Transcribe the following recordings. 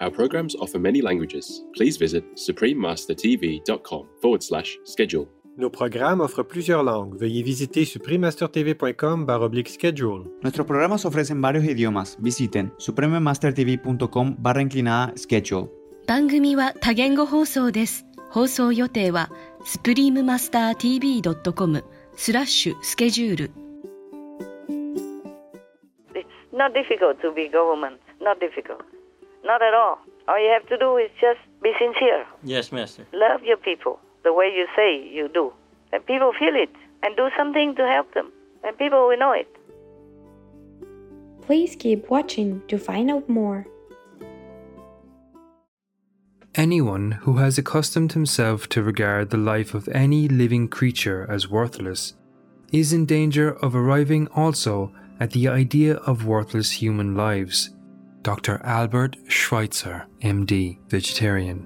Our programs offer many languages. Please visit suprememastertv.com forward slash schedule. Nos programas offrent plusieurs langues. Veuillez visiter suprememastertv.com schedule. Nuestros programas ofrecen varios idiomas. Visiten suprememastertv.com barra inclinada schedule. 番組は多言語放送です。放送予定は suprememastertv.com スラッシュスケジュール。It's not difficult to be government. Not difficult. Not at all. All you have to do is just be sincere. Yes, Master. Love your people the way you say you do. And people feel it and do something to help them. And people will know it. Please keep watching to find out more. Anyone who has accustomed himself to regard the life of any living creature as worthless is in danger of arriving also at the idea of worthless human lives. Dr. Albert Schweitzer, MD, vegetarian.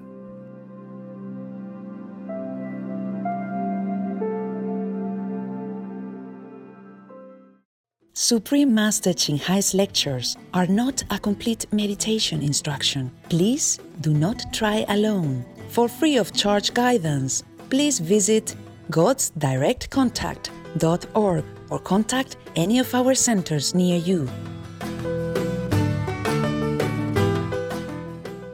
Supreme Master Ching Hai's lectures are not a complete meditation instruction. Please do not try alone. For free of charge guidance, please visit godsdirectcontact.org or contact any of our centers near you.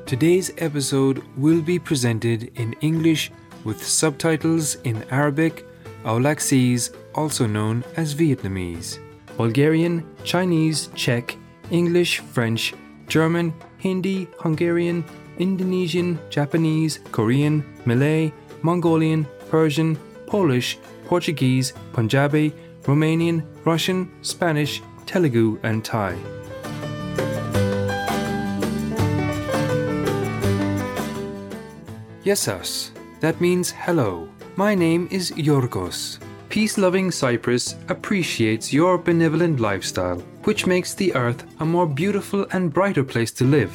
Today's episode will be presented in English with subtitles in Arabic, Aulacese, also known as Vietnamese, Bulgarian, Chinese, Czech, English, French, German, Hindi, Hungarian, Indonesian, Japanese, Korean, Malay, Mongolian, Persian, Polish, Portuguese, Punjabi, Romanian, Russian, Spanish, Telugu, and Thai. Yesas, that means hello. My name is Yorgos. Peace loving Cyprus appreciates your benevolent lifestyle, which makes the earth a more beautiful and brighter place to live.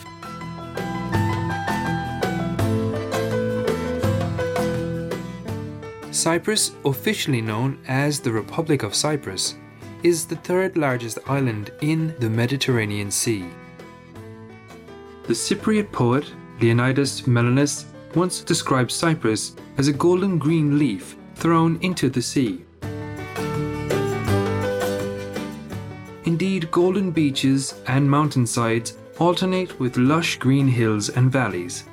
Cyprus, officially known as the Republic of Cyprus, is the third largest island in the Mediterranean Sea. The Cypriot poet Leonidas Malenis once described Cyprus as a golden green leaf thrown into the sea. Indeed, golden beaches and mountainsides alternate with lush green hills and valleys.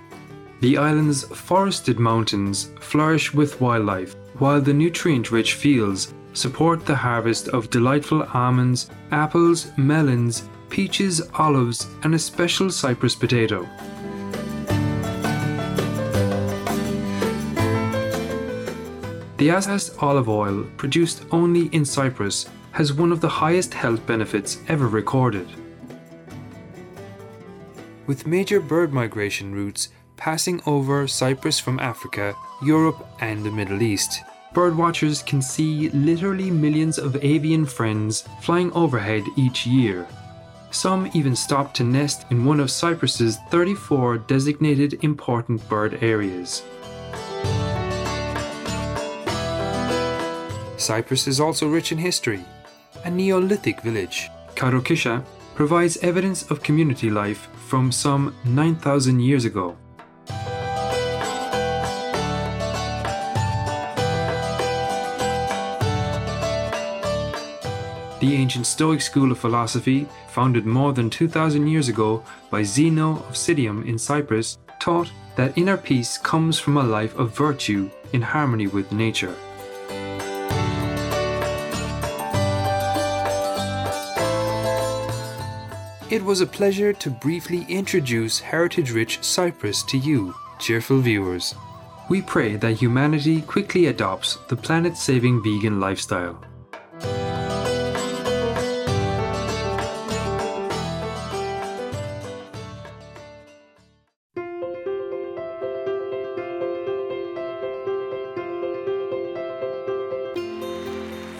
The island's forested mountains flourish with wildlife, while the nutrient rich fields support the harvest of delightful almonds, apples, melons, peaches, olives, and a special Cyprus potato. The Azaz olive oil, produced only in Cyprus, has one of the highest health benefits ever recorded. With major bird migration routes passing over Cyprus from Africa, Europe, and the Middle East, birdwatchers can see literally millions of avian friends flying overhead each year. Some even stop to nest in one of Cyprus's 34 designated important bird areas. Cyprus is also rich in history. A Neolithic village, Choirokoitia, provides evidence of community life from some 9,000 years ago. The ancient Stoic school of philosophy, founded more than 2,000 years ago by Zeno of Citium in Cyprus, taught that inner peace comes from a life of virtue in harmony with nature. It was a pleasure to briefly introduce heritage rich Cyprus to you, cheerful viewers. We pray that humanity quickly adopts the planet saving vegan lifestyle.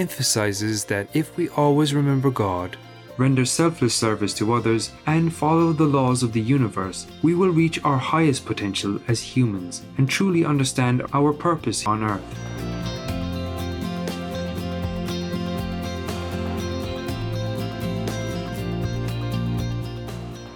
emphasizes that if we always remember God, render selfless service to others, and follow the laws of the universe, we will reach our highest potential as humans and truly understand our purpose on earth.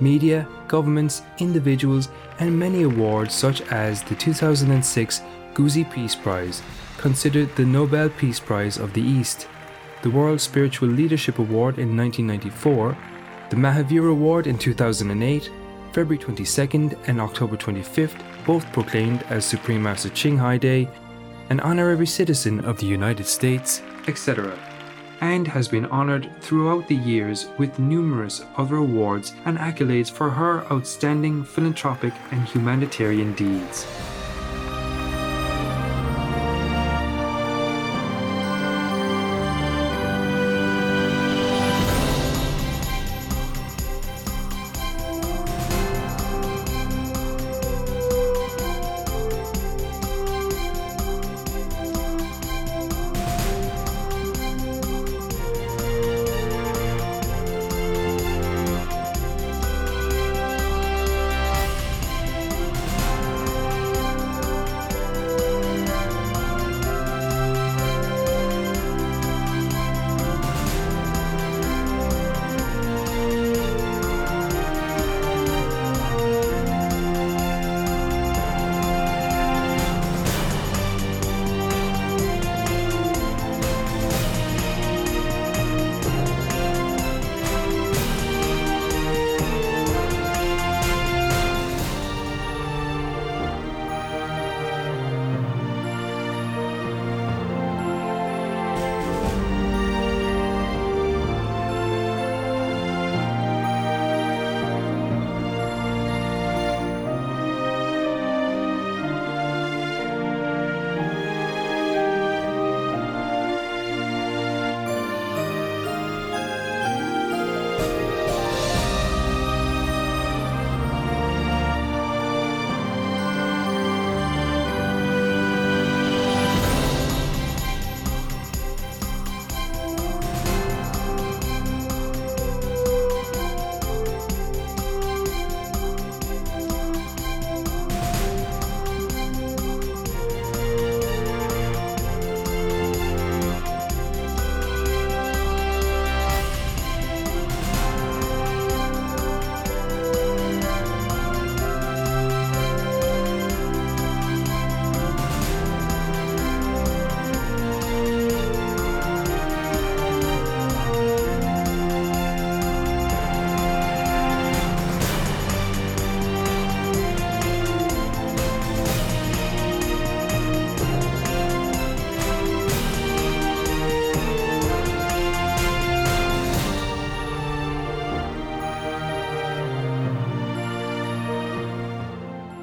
media, governments, individuals, and many awards such as the 2006 Gusi Peace Prize, considered the Nobel Peace Prize of the East, the World Spiritual Leadership Award in 1994, the Mahavir Award in 2008, February 22nd and October 25th, both proclaimed as Supreme Master Ching Hai Day, an honorary citizen of the United States, etc., and has been honored throughout the years with numerous other awards and accolades for her outstanding philanthropic and humanitarian deeds.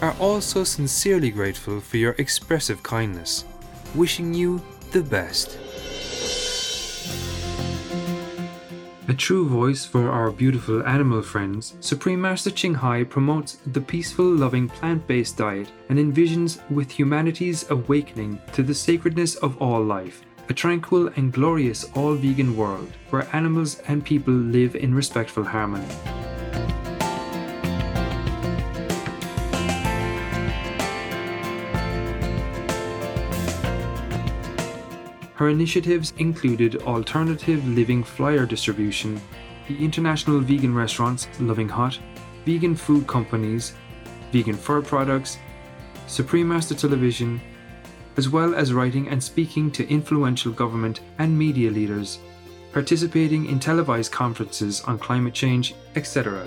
are also sincerely grateful for your expressive kindness, wishing you the best. A true voice for our beautiful animal friends, Supreme Master Ching Hai promotes the peaceful, loving plant based diet and envisions with humanity's awakening to the sacredness of all life, a tranquil and glorious all vegan world where animals and people live in respectful harmony. Her initiatives included alternative living flyer distribution, the international vegan restaurants Loving Hut, vegan food companies, vegan fur products, Supreme Master Television, as well as writing and speaking to influential government and media leaders, participating in televised conferences on climate change, etc.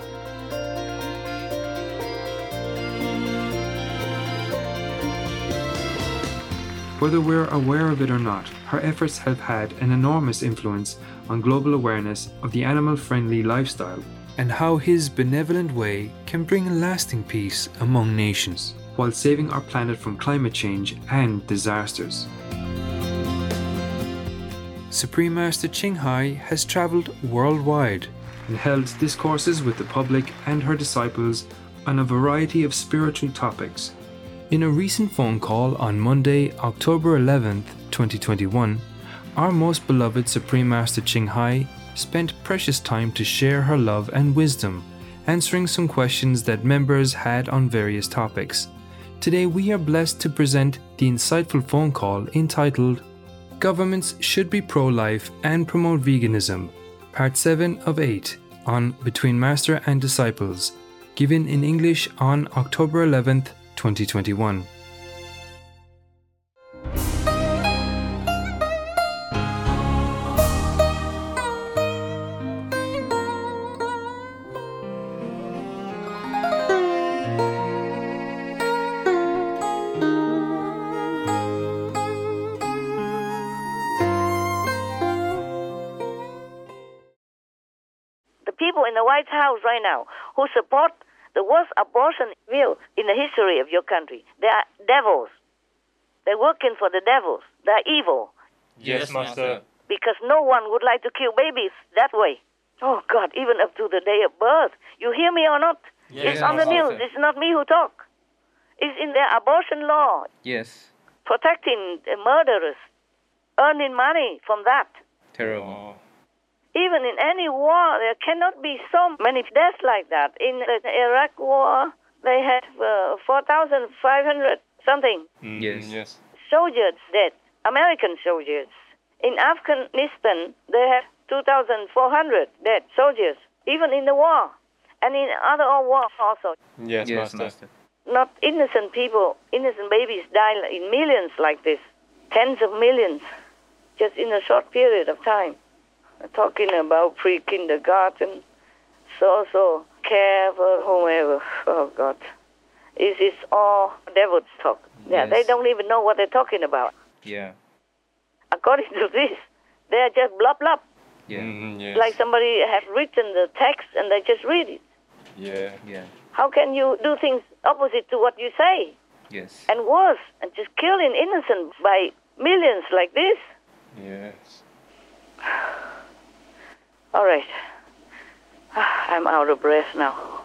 Whether we're aware of it or not, her efforts have had an enormous influence on global awareness of the animal friendly lifestyle and how his benevolent way can bring lasting peace among nations while saving our planet from climate change and disasters. Supreme Master Ching Hai has traveled worldwide and held discourses with the public and her disciples on a variety of spiritual topics. In a recent phone call on Monday, October 11th, 2021, our most beloved Supreme Master Ching Hai spent precious time to share her love and wisdom, answering some questions that members had on various topics. Today, we are blessed to present the insightful phone call entitled Governments Should Be Pro Life and Promote Veganism, Part 7 of 8 on Between Master and Disciples, given in English on October 11th, 2021. The people in the White House right now who support the worst abortion bill in the history of your country, they are devils. They're working for the devils. They're evil Yes, Master. because no one would like to kill babies that way. Oh God, even up to the day of birth. You hear me or not? Yes, it's on the Master. news. It's not me who talk. It's in their abortion law, Yes. protecting the murderers, earning money from that. Terrible. Even in any war, there cannot be so many deaths like that. In the Iraq war, they had uh, 4,500 something Yes. Yes. soldiers dead, American soldiers. In Afghanistan, they had 2,400 dead soldiers, even in the war. And in other wars also. Yes, Master. Not innocent people, innocent babies die in millions like this. Tens of millions, just in a short period of time. Talking about pre kindergarten, social care for whomever. Oh, God. is This is all devil's talk. Yeah, they don't even know what they're talking about. Yeah. According to this, they are just blah blah. Yeah. Mm-hmm, yes. Like somebody has written the text and they just read it. Yeah. Yeah. How can you do things opposite to what you say? Yes. And worse, and just killing innocent by millions like this? Yes. All right. Ah, I'm out of breath now.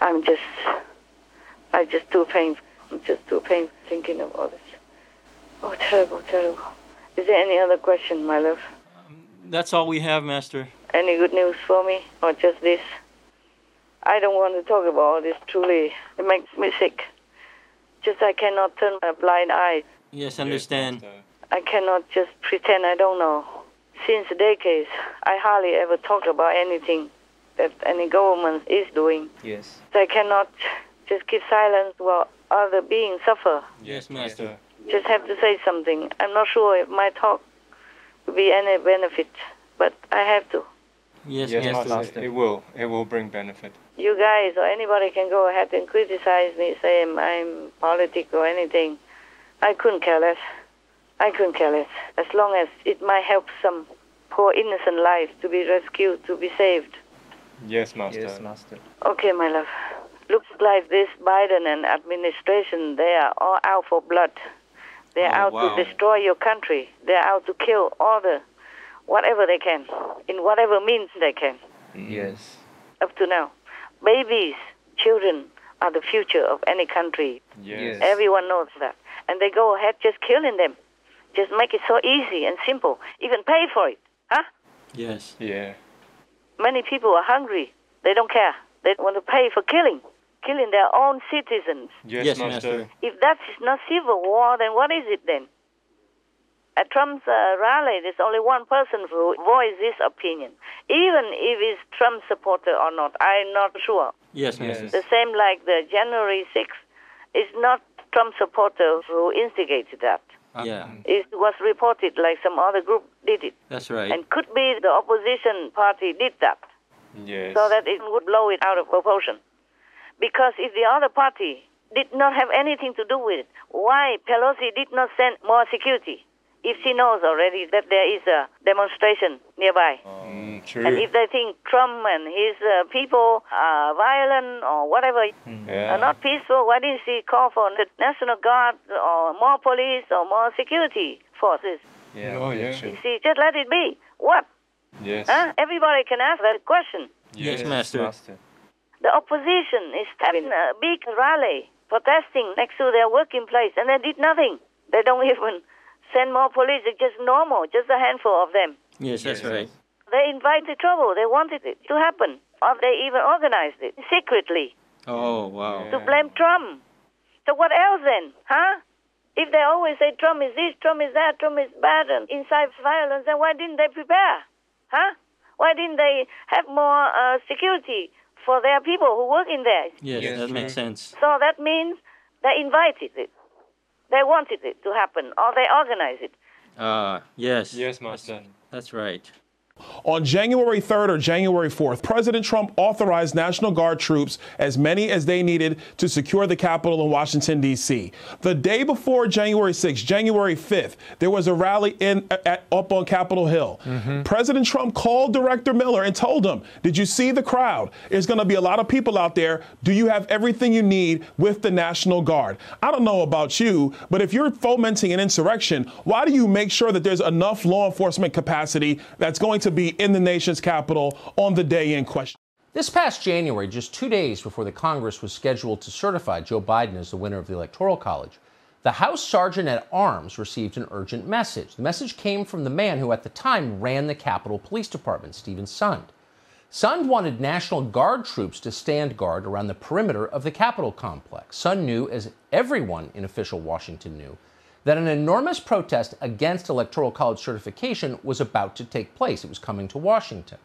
I'm just, I'm just too painful. I'm just too painful thinking of all this. Oh, terrible, terrible. Is there any other question, my love? That's all we have, Master. Any good news for me, or just this? I don't want to talk about all this. Truly, it makes me sick. Just I cannot turn a blind eye. Yes, understand. I cannot just pretend I don't know. Since decades, I hardly ever talk about anything that any government is doing. Yes. I cannot just keep silence while other beings suffer. Yes, Master. Just have to say something. I'm not sure if my talk will be any benefit, but I have to. Yes, yes, Master. Master. It will. It will bring benefit. You guys or anybody can go ahead and criticize me, say I'm politic or anything. I couldn't care less. I couldn't care less. As long as it might help some poor innocent life to be rescued, to be saved. Yes, Master. Yes, Master. Okay, my love. Looks like this Biden and administration, they are all out for blood. They're Oh, out wow. to destroy your country. They're out to kill all the, whatever they can, in whatever means they can, mm. Yes. up to now. Babies, children are the future of any country. Yes. Everyone knows that. And they go ahead just killing them. Just make it so easy and simple. Even pay for it. Huh? Yes. Yeah. Many people are hungry. They don't care. They want to pay for killing, killing their own citizens. Yes, Yes, Master. Master. If that is not civil war, then what is it then? At Trump's uh, rally, there's only one person who voiced this opinion. Even if he's Trump supporter or not, I'm not sure. Yes, Master. The same like the January 6th. It's not Trump supporter who instigated that. Ah. Yeah, It was reported like some other group did it. that's right. And could be the opposition party did that. Yes. so that it would blow it out of proportion. Because if the other party did not have anything to do with it, why Pelosi did not send more security if she knows already that there is a demonstration nearby? Mm, true. And if they think Trump and his uh, people are violent or whatever, yeah. are not peaceful, why didn't she call for the National Guard or more police or more security forces? yeah. Oh, yeah. You see, just let it be. What? Yes. Huh? Everybody can ask that question. Yes, master. Master. The opposition is having a big rally protesting next to their working place, and they did nothing. They don't even send more police. It's just normal, just a handful of them. Yes, that's right. They invited trouble. They wanted it to happen, or they even organized it secretly Oh, wow. to blame Trump. So what else then, huh? If they always say Trump is this, Trump is that, Trump is bad and incites violence, then why didn't they prepare, huh? Why didn't they have more uh, security for their people who work in there? Yes, Yes, that true. makes sense. So that means they invited it. They wanted it to happen, or they organized it. Uh, yes. Yes, Master. That's right. On January 3rd or January 4th, President Trump authorized National Guard troops, as many as they needed, to secure the Capitol in Washington, D.C. The day before January 6th, January 5th, there was a rally in, at, up on Capitol Hill. Mm-hmm. President Trump called Director Miller and told him, Did you see the crowd? There's going to be a lot of people out there. Do you have everything you need with the National Guard? I don't know about you, but if you're fomenting an insurrection, why do you make sure that there's enough law enforcement capacity that's going to be in the nation's capital on the day in question? This past January, just two days before the Congress was scheduled to certify Joe Biden as the winner of the Electoral College, the House Sergeant at Arms received an urgent message. The message came from the man who at the time ran the Capitol Police Department, Stephen Sund. Sund wanted National Guard troops to stand guard around the perimeter of the Capitol complex. Sund knew, as everyone in official Washington knew, that an enormous protest against Electoral College certification was about to take place. It was coming to Washington.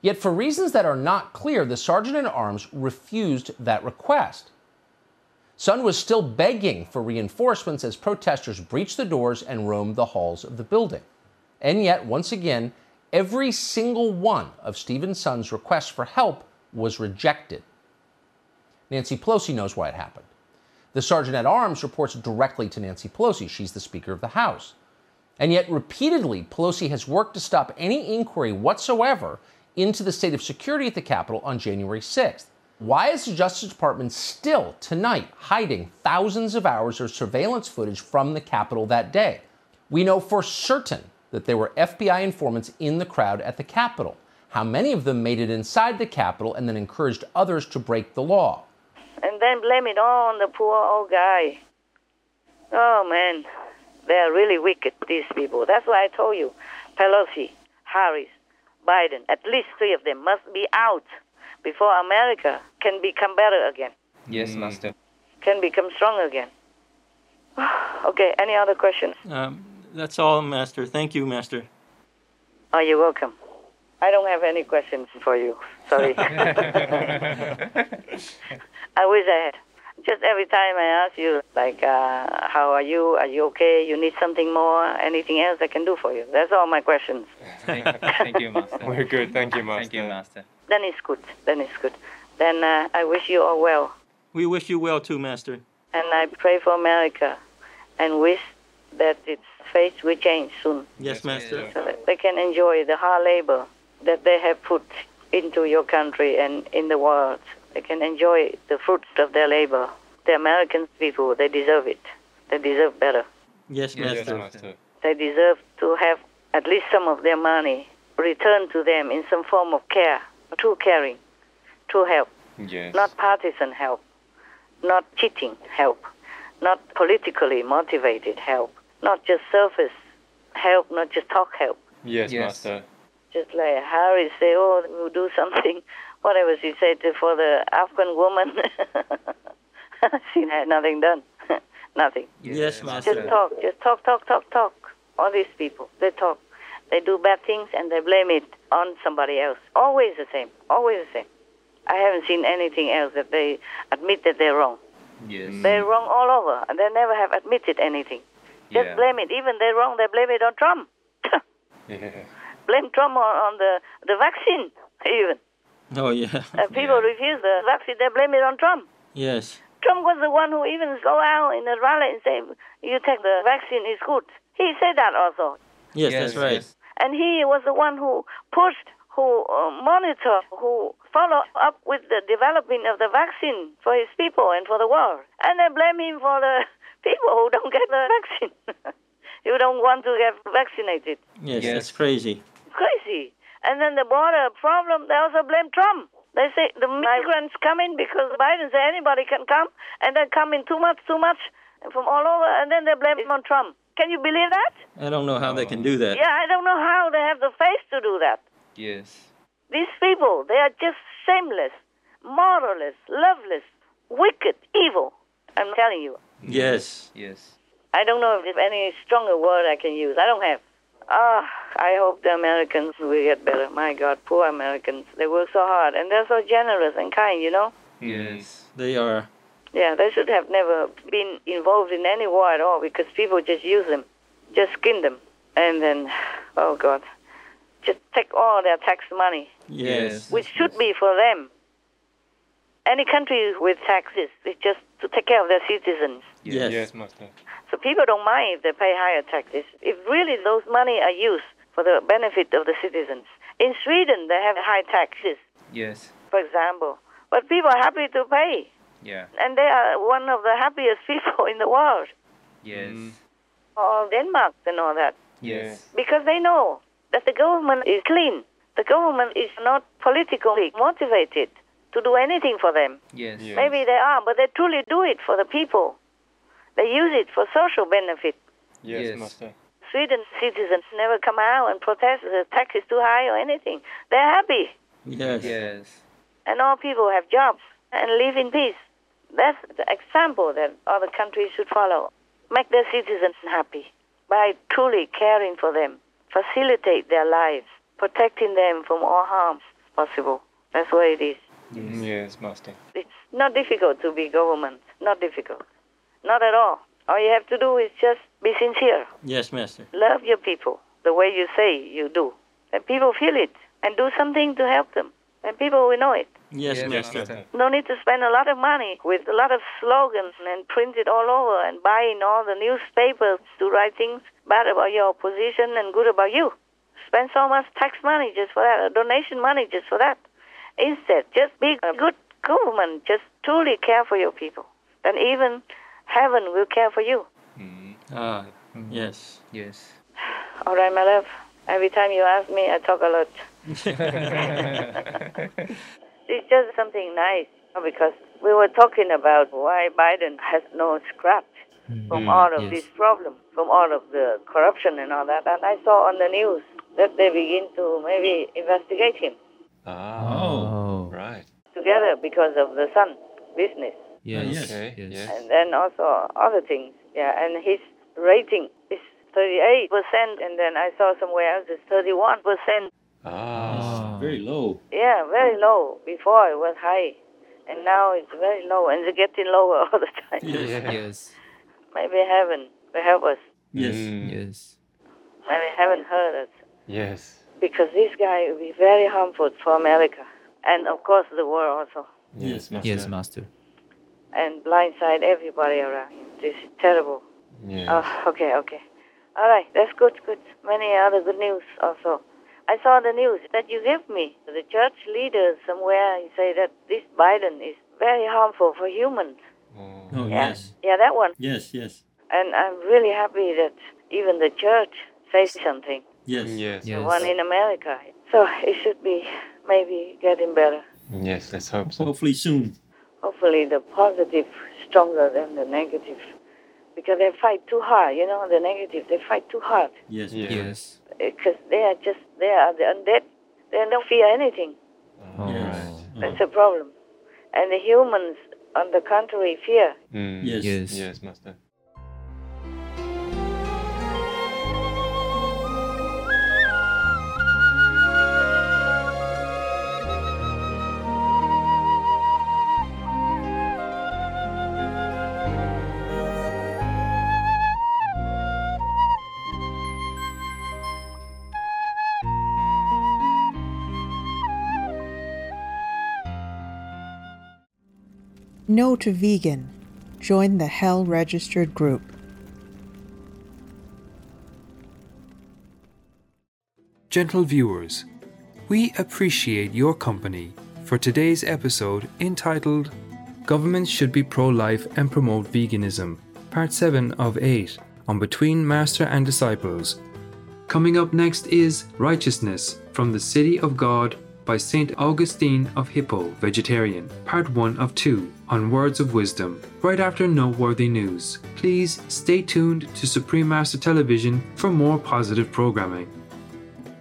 Yet, for reasons that are not clear, the Sergeant at Arms refused that request. Sund was still begging for reinforcements as protesters breached the doors and roamed the halls of the building. And yet, once again, every single one of Stephen Sund's requests for help was rejected. Nancy Pelosi knows why it happened. The Sergeant at Arms reports directly to Nancy Pelosi. She's the Speaker of the House. And yet, repeatedly, Pelosi has worked to stop any inquiry whatsoever into the state of security at the Capitol on January 6th. Why is the Justice Department still tonight hiding thousands of hours of surveillance footage from the Capitol that day? We know for certain that there were FBI informants in the crowd at the Capitol. How many of them made it inside the Capitol and then encouraged others to break the law? And then blame it all on the poor old guy. Oh, man. They're really wicked, these people. That's why I told you Pelosi, Harris, Biden, at least three of them must be out before America can become better again, Yes, Master. can become strong again. okay, any other questions? Um, that's all, Master. Thank you, Master. Oh, you're welcome. I don't have any questions for you. Sorry. I wish I had. Just every time I ask you, like, uh, how are you? Are you okay? You need something more? Anything else I can do for you? That's all my questions. Thank, thank you, Master. We're good. Thank you, Master. Thank you, Master. Then it's good. Then it's good. Then uh, I wish you all well. We wish you well too, Master. And I pray for America and wish that its face will change soon. Yes, Master. So that they can enjoy the hard labor that they have put into your country and in the world. They can enjoy the fruits of their labor. The American people, they deserve it. They deserve better. Yes, Yes, Master. Master. They deserve to have at least some of their money returned to them in some form of care, true caring, true help, Yes. not partisan help, not cheating help, not politically motivated help, not just surface help, not just talk help. Yes, Yes. Master. Just like Harry say, oh, we'll do something, whatever she said for the Afghan woman. she had nothing done, nothing. Yes, master. Just talk, just talk, talk, talk, talk. All these people, they talk. They do bad things and they blame it on somebody else. Always the same, always the same. I haven't seen anything else that they admit that they're wrong. Yes. They're wrong all over, and they never have admitted anything. Just Yeah. blame it. Even they're wrong, they blame it on Trump. Yeah. blame Trump on, on the, the vaccine, even. Oh, yeah. Uh, people refuse the vaccine, they blame it on Trump. Yes. Trump was the one who even go out in a rally and say, you take the vaccine, it's good. He said that also. Yes, that's right. And he was the one who pushed, who uh, monitor, who follow up with the development of the vaccine for his people and for the world. And they blame him for the people who don't get the vaccine, who don't want to get vaccinated. Yes, Yes. that's crazy. Crazy. And then the border problem, they also blame Trump. They say the migrants come in because Biden said anybody can come, and they come in too much, too much from all over, and then they blame it on Trump. Can you believe that? I don't know how they can do that. Yeah, I don't know how they have the face to do that. Yes. These people, they are just shameless, moralless, loveless, wicked, evil. I'm telling you. Yes. Yes. I don't know if there's any stronger word I can use. I don't have. Ah, I hope the Americans will get better. My God, poor Americans. They work so hard and they're so generous and kind, you know? Yes. They are. Yeah, they should have never been involved in any war at all because people just use them, just skin them. And then, oh God, just take all their tax money, Yes. which should be for them. Any country with taxes is just to take care of their citizens. Yes. Yes, Master. So people don't mind if they pay higher taxes. If really those money are used for the benefit of the citizens. In Sweden, they have high taxes, Yes. for example. But people are happy to pay. Yeah. And they are one of the happiest people in the world. Yes. Mm. Or Denmark and all that. Yes. Because they know that the government is clean. The government is not politically motivated to do anything for them. Yes. Maybe they are, but they truly do it for the people. They use it for social benefit. Yes, Yes. Master. Sweden citizens never come out and protest the tax is too high or anything. They're happy. Yes. Yes. And all people have jobs and live in peace. That's the example that other countries should follow. Make their citizens happy by truly caring for them, facilitate their lives, protecting them from all harms possible. That's what it is. Yes, Master. It's not difficult to be government. Not difficult. Not at all. All you have to do is just be sincere. Yes, Master. Love your people the way you say you do. And people feel it and do something to help them. And people will know it. Yes, Yes, Master. Master. No need to spend a lot of money with a lot of slogans and print it all over and buying all the newspapers to write things bad about your opposition and good about you. Spend so much tax money just for that, or donation money just for that. Instead, just be a good government. Just truly care for your people. Then even heaven will care for you. Ah, yes. Yes. All right, my love. Every time you ask me, I talk a lot. It's just something nice because we were talking about why Biden has no scratch from Mm, all of yes. this problem, from all of the corruption and all that. And I saw on the news that they begin to maybe investigate him Ah. Oh. Right. together because of the son business. Yes. Okay. Yes. And then also other things. Yeah, and his rating is 38%, and then I saw somewhere else it's 31%. Ah. Very low. Yeah, very low. Before it was high. and now it's very low, and it's getting lower all the time. Yes. Maybe heaven will help us. Yes. Mm. Yes. Maybe heaven heard us. Yes. Because this guy will be very harmful for America, and of course the world also, Yes, Master. Yes, Master. And blindside everybody around him. This is terrible. Yes. Oh, okay, okay. All right, that's good, good. Many other good news also. I saw the news that you gave me. The church leaders somewhere say that this Biden is very harmful for humans. Oh. oh, yeah. yes. Yeah, that one. Yes, yes. And I'm really happy that even the church says something. Yes. Yes. The one in America. So it should be maybe getting better. Yes, let's hope so. Hopefully soon. Hopefully the positive stronger than the negative. Because they fight too hard, you know, the negative, they fight too hard. Yes. Yeah. Yes. Because they are just, they are the undead. They don't fear anything. All Yes. right. That's a problem. And the humans, on the contrary, fear. Mm. Yes. Yes. Yes, Master. No to vegan. Join the Hell Registered group. Gentle viewers, we appreciate your company for today's episode entitled Governments Should Be Pro Life and Promote Veganism, Part 7 of 8 on Between Master and Disciples. Coming up next is Righteousness from the City of God by St. Augustine of Hippo, Vegetarian, Part 1 of 2 on Words of Wisdom, right after Noteworthy News. Please stay tuned to Supreme Master Television for more positive programming.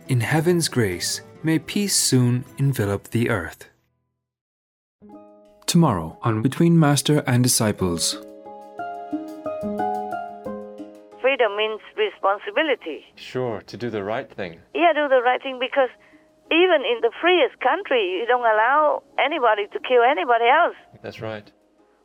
In heaven's grace, may peace soon envelop the earth. Tomorrow on Between Master and Disciples. Freedom means responsibility. Sure, to do the right thing. Yeah, do the right thing because even in the freest country, you don't allow anybody to kill anybody else That's right.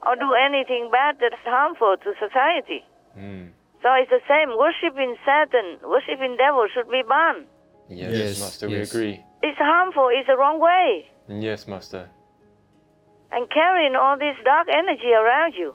or do anything bad that's harmful to society. Mm. So it's the same. Worshipping Satan, worshipping devil should be banned. Yes, Yes, Master, yes. we agree. It's harmful. It's the wrong way. Yes, Master. And carrying all this dark energy around you.